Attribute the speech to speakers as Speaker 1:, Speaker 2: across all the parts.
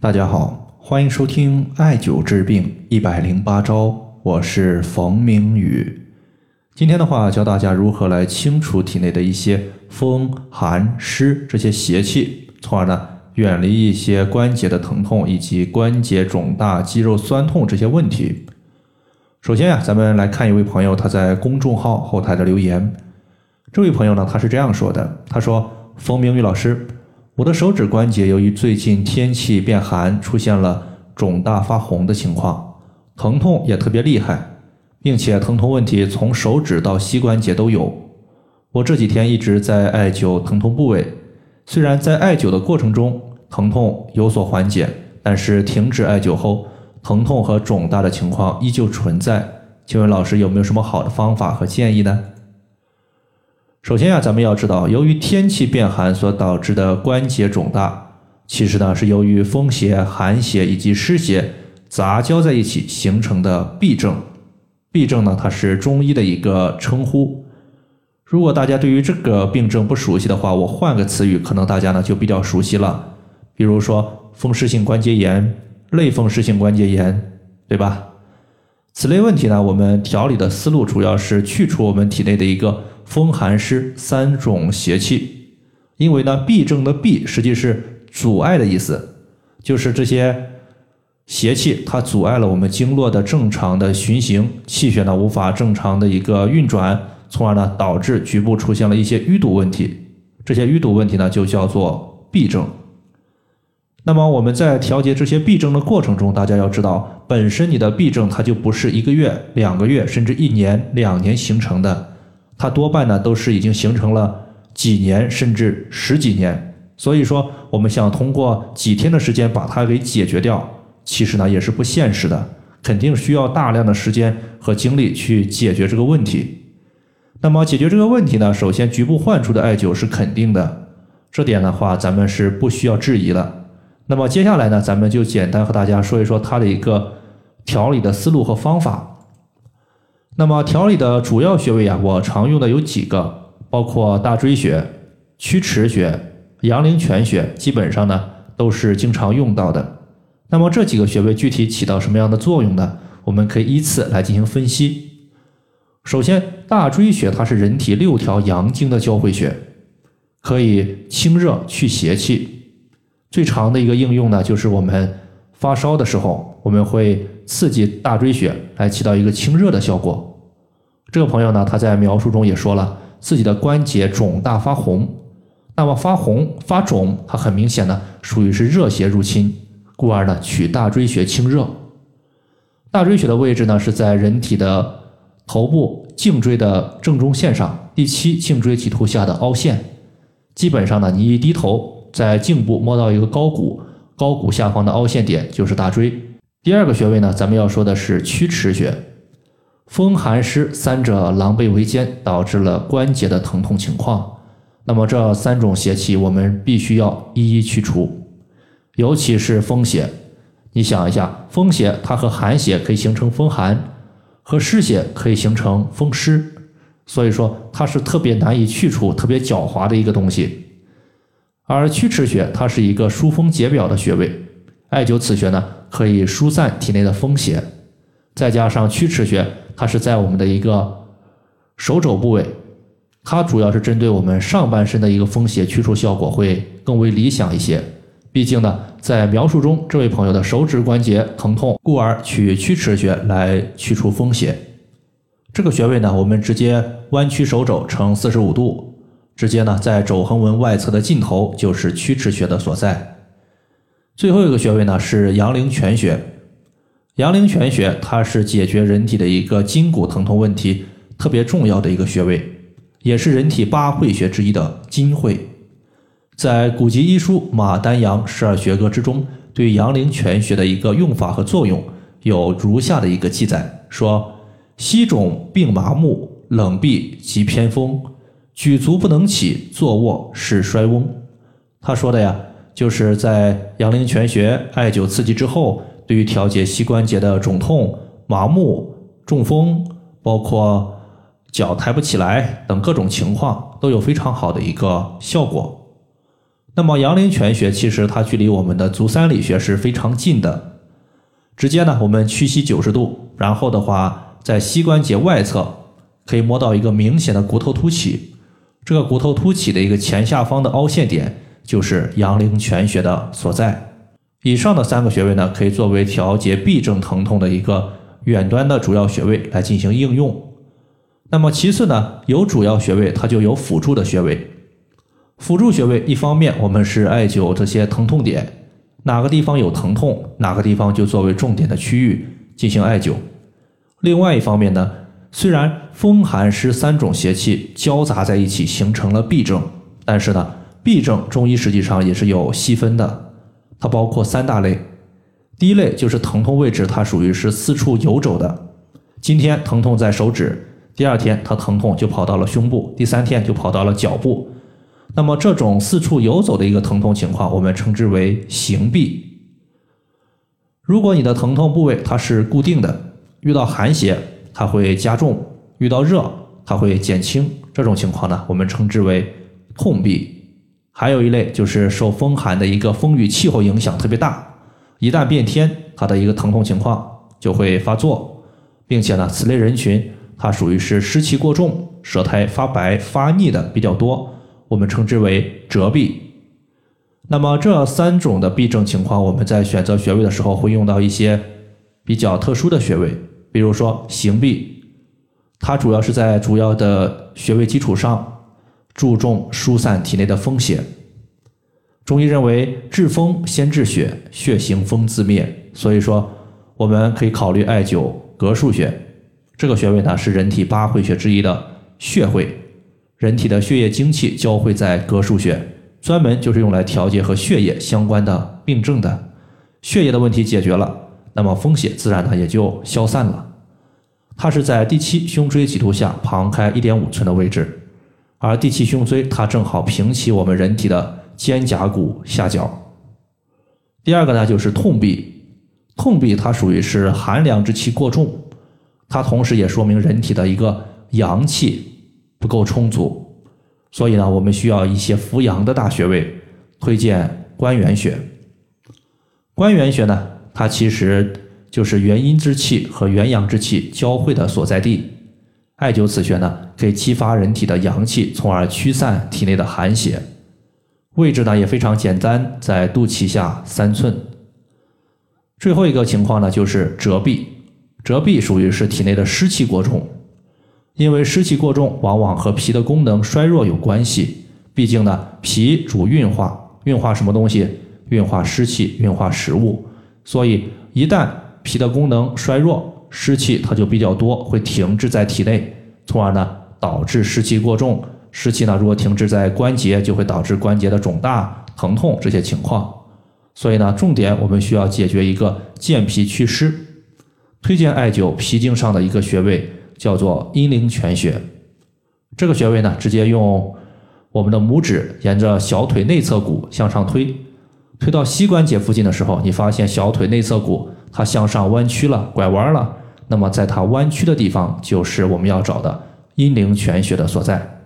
Speaker 1: 大家好，欢迎收听艾灸治病一百零八招，我是冯明宇。今天的话，教大家如何来清除体内的一些风寒湿这些邪气，从而呢远离一些关节的疼痛以及关节肿大、肌肉酸痛这些问题。首先呀，咱们来看一位朋友他在公众号后台的留言。这位朋友呢，他是这样说的：“他说，冯明宇老师。”我的手指关节由于最近天气变寒，出现了肿大发红的情况，疼痛也特别厉害，并且疼痛问题从手指到膝关节都有。我这几天一直在艾灸疼痛部位，虽然在艾灸的过程中疼痛有所缓解，但是停止艾灸后，疼痛和肿大的情况依旧存在。请问老师有没有什么好的方法和建议呢？首先呀，咱们要知道，由于天气变寒所导致的关节肿大，其实呢是由于风邪、寒邪以及湿邪杂交在一起形成的痹症。痹症呢，它是中医的一个称呼。如果大家对于这个病症不熟悉的话，我换个词语，可能大家呢就比较熟悉了。比如说风湿性关节炎、类风湿性关节炎，对吧？此类问题呢，我们调理的思路主要是去除我们体内的一个。风寒湿三种邪气，因为呢，痹症的痹实际是阻碍的意思，就是这些邪气它阻碍了我们经络的正常的循行，气血呢无法正常的一个运转，从而呢导致局部出现了一些淤堵问题。这些淤堵问题呢就叫做痹症。那么我们在调节这些痹症的过程中，大家要知道，本身你的痹症它就不是一个月、两个月，甚至一年、两年形成的。它多半呢都是已经形成了几年甚至十几年，所以说我们想通过几天的时间把它给解决掉，其实呢也是不现实的，肯定需要大量的时间和精力去解决这个问题。那么解决这个问题呢，首先局部患处的艾灸是肯定的，这点的话咱们是不需要质疑的。那么接下来呢，咱们就简单和大家说一说它的一个调理的思路和方法。那么调理的主要穴位啊，我常用的有几个，包括大椎穴、曲池穴、阳陵泉穴，基本上呢都是经常用到的。那么这几个穴位具体起到什么样的作用呢？我们可以依次来进行分析。首先，大椎穴它是人体六条阳经的交汇穴，可以清热去邪气。最常的一个应用呢，就是我们发烧的时候，我们会刺激大椎穴来起到一个清热的效果。这个朋友呢，他在描述中也说了自己的关节肿大发红，那么发红发肿，它很明显呢属于是热邪入侵，故而呢取大椎穴清热。大椎穴的位置呢是在人体的头部颈椎的正中线上第七颈椎棘突下的凹陷，基本上呢你一低头，在颈部摸到一个高骨，高骨下方的凹陷点就是大椎。第二个穴位呢，咱们要说的是曲池穴。风寒湿三者狼狈为奸，导致了关节的疼痛情况。那么这三种邪气，我们必须要一一去除。尤其是风邪，你想一下，风邪它和寒邪可以形成风寒，和湿邪可以形成风湿，所以说它是特别难以去除、特别狡猾的一个东西。而曲池穴，它是一个疏风解表的穴位，艾灸此穴呢，可以疏散体内的风邪，再加上曲池穴。它是在我们的一个手肘部位，它主要是针对我们上半身的一个风邪去除效果会更为理想一些。毕竟呢，在描述中，这位朋友的手指关节疼痛，故而取曲池穴来去除风邪。这个穴位呢，我们直接弯曲手肘呈四十五度，直接呢在肘横纹外侧的尽头就是曲池穴的所在。最后一个穴位呢是阳陵泉穴。阳陵泉穴，它是解决人体的一个筋骨疼痛问题特别重要的一个穴位，也是人体八会穴之一的筋会。在古籍医书《马丹阳十二穴歌》之中，对阳陵泉穴的一个用法和作用有如下的一个记载：说，膝肿并麻木，冷痹及偏风，举足不能起，坐卧是衰翁。他说的呀，就是在阳陵泉穴艾灸刺激之后。对于调节膝关节的肿痛、麻木、中风，包括脚抬不起来等各种情况，都有非常好的一个效果。那么阳陵泉穴其实它距离我们的足三里穴是非常近的。直接呢，我们屈膝九十度，然后的话，在膝关节外侧可以摸到一个明显的骨头凸起，这个骨头凸起的一个前下方的凹陷点就是阳陵泉穴的所在。以上的三个穴位呢，可以作为调节痹症疼痛的一个远端的主要穴位来进行应用。那么其次呢，有主要穴位，它就有辅助的穴位。辅助穴位一方面我们是艾灸这些疼痛点。哪个地方有疼痛，哪个地方就作为重点的区域进行艾灸。另外一方面呢，虽然风寒湿三种邪气交杂在一起形成了痹症，但是呢，痹症中医实际上也是有细分的，它包括三大类。第一类就是疼痛位置，它属于是四处游走的。今天疼痛在手指，第二天它疼痛就跑到了胸部，第三天就跑到了脚部。那么这种四处游走的一个疼痛情况，我们称之为行痹。如果你的疼痛部位它是固定的，遇到寒邪它会加重，遇到热它会减轻，这种情况呢，我们称之为痛痹。还有一类就是受风寒的一个风雨气候影响特别大，一旦变天，它的一个疼痛情况就会发作，并且呢，此类人群它属于是湿气过重，舌苔发白发腻的比较多。我们称之为折臂。那么这三种的痹症情况，我们在选择穴位的时候会用到一些比较特殊的穴位，比如说行痹，它主要是在主要的穴位基础上注重疏散体内的风邪。中医认为治风先治血，血行风自灭，所以说我们可以考虑艾灸膈腧穴。这个穴位呢是人体八会穴之一的血会。人体的血液精气交汇在膈腧穴，专门就是用来调节和血液相关的病症的。血液的问题解决了，那么风邪自然呢也就消散了。它是在第七胸椎棘突下旁开一点五寸的位置，而第七胸椎它正好平齐我们人体的肩胛骨下角。第二个呢就是痛痹，痛痹它属于是寒凉之气过重，它同时也说明人体的一个阳气。不够充足，所以呢，我们需要一些扶阳的大穴位。推荐关元穴。关元穴呢，它其实就是元阴之气和元阳之气交汇的所在地。艾灸此穴呢，可以激发人体的阳气，从而驱散体内的寒邪。位置呢也非常简单，在肚脐下三寸。最后一个情况呢，就是折臂。折臂属于是体内的湿气过重。因为湿气过重，往往和脾的功能衰弱有关系。毕竟呢，脾主运化，运化什么东西？运化湿气，运化食物。所以一旦脾的功能衰弱，湿气它就比较多，会停滞在体内，从而呢导致湿气过重。湿气呢如果停滞在关节，就会导致关节的肿大、疼痛这些情况。所以呢，重点我们需要解决一个健脾祛湿，推荐艾灸脾经上的一个穴位。叫做阴陵泉穴，这个穴位呢，直接用我们的拇指沿着小腿内侧骨向上推，推到膝关节附近的时候，你发现小腿内侧骨它向上弯曲了，拐弯了，那么在它弯曲的地方，就是我们要找的阴陵泉穴的所在。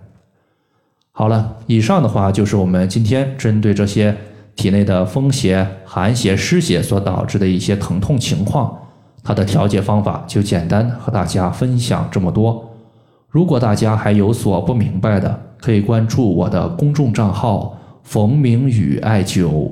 Speaker 1: 好了，以上的话就是我们今天针对这些体内的风邪、寒邪、湿邪所导致的一些疼痛情况。它的调节方法就简单，和大家分享这么多。如果大家还有所不明白的，可以关注我的公众账号“冯明宇艾灸”，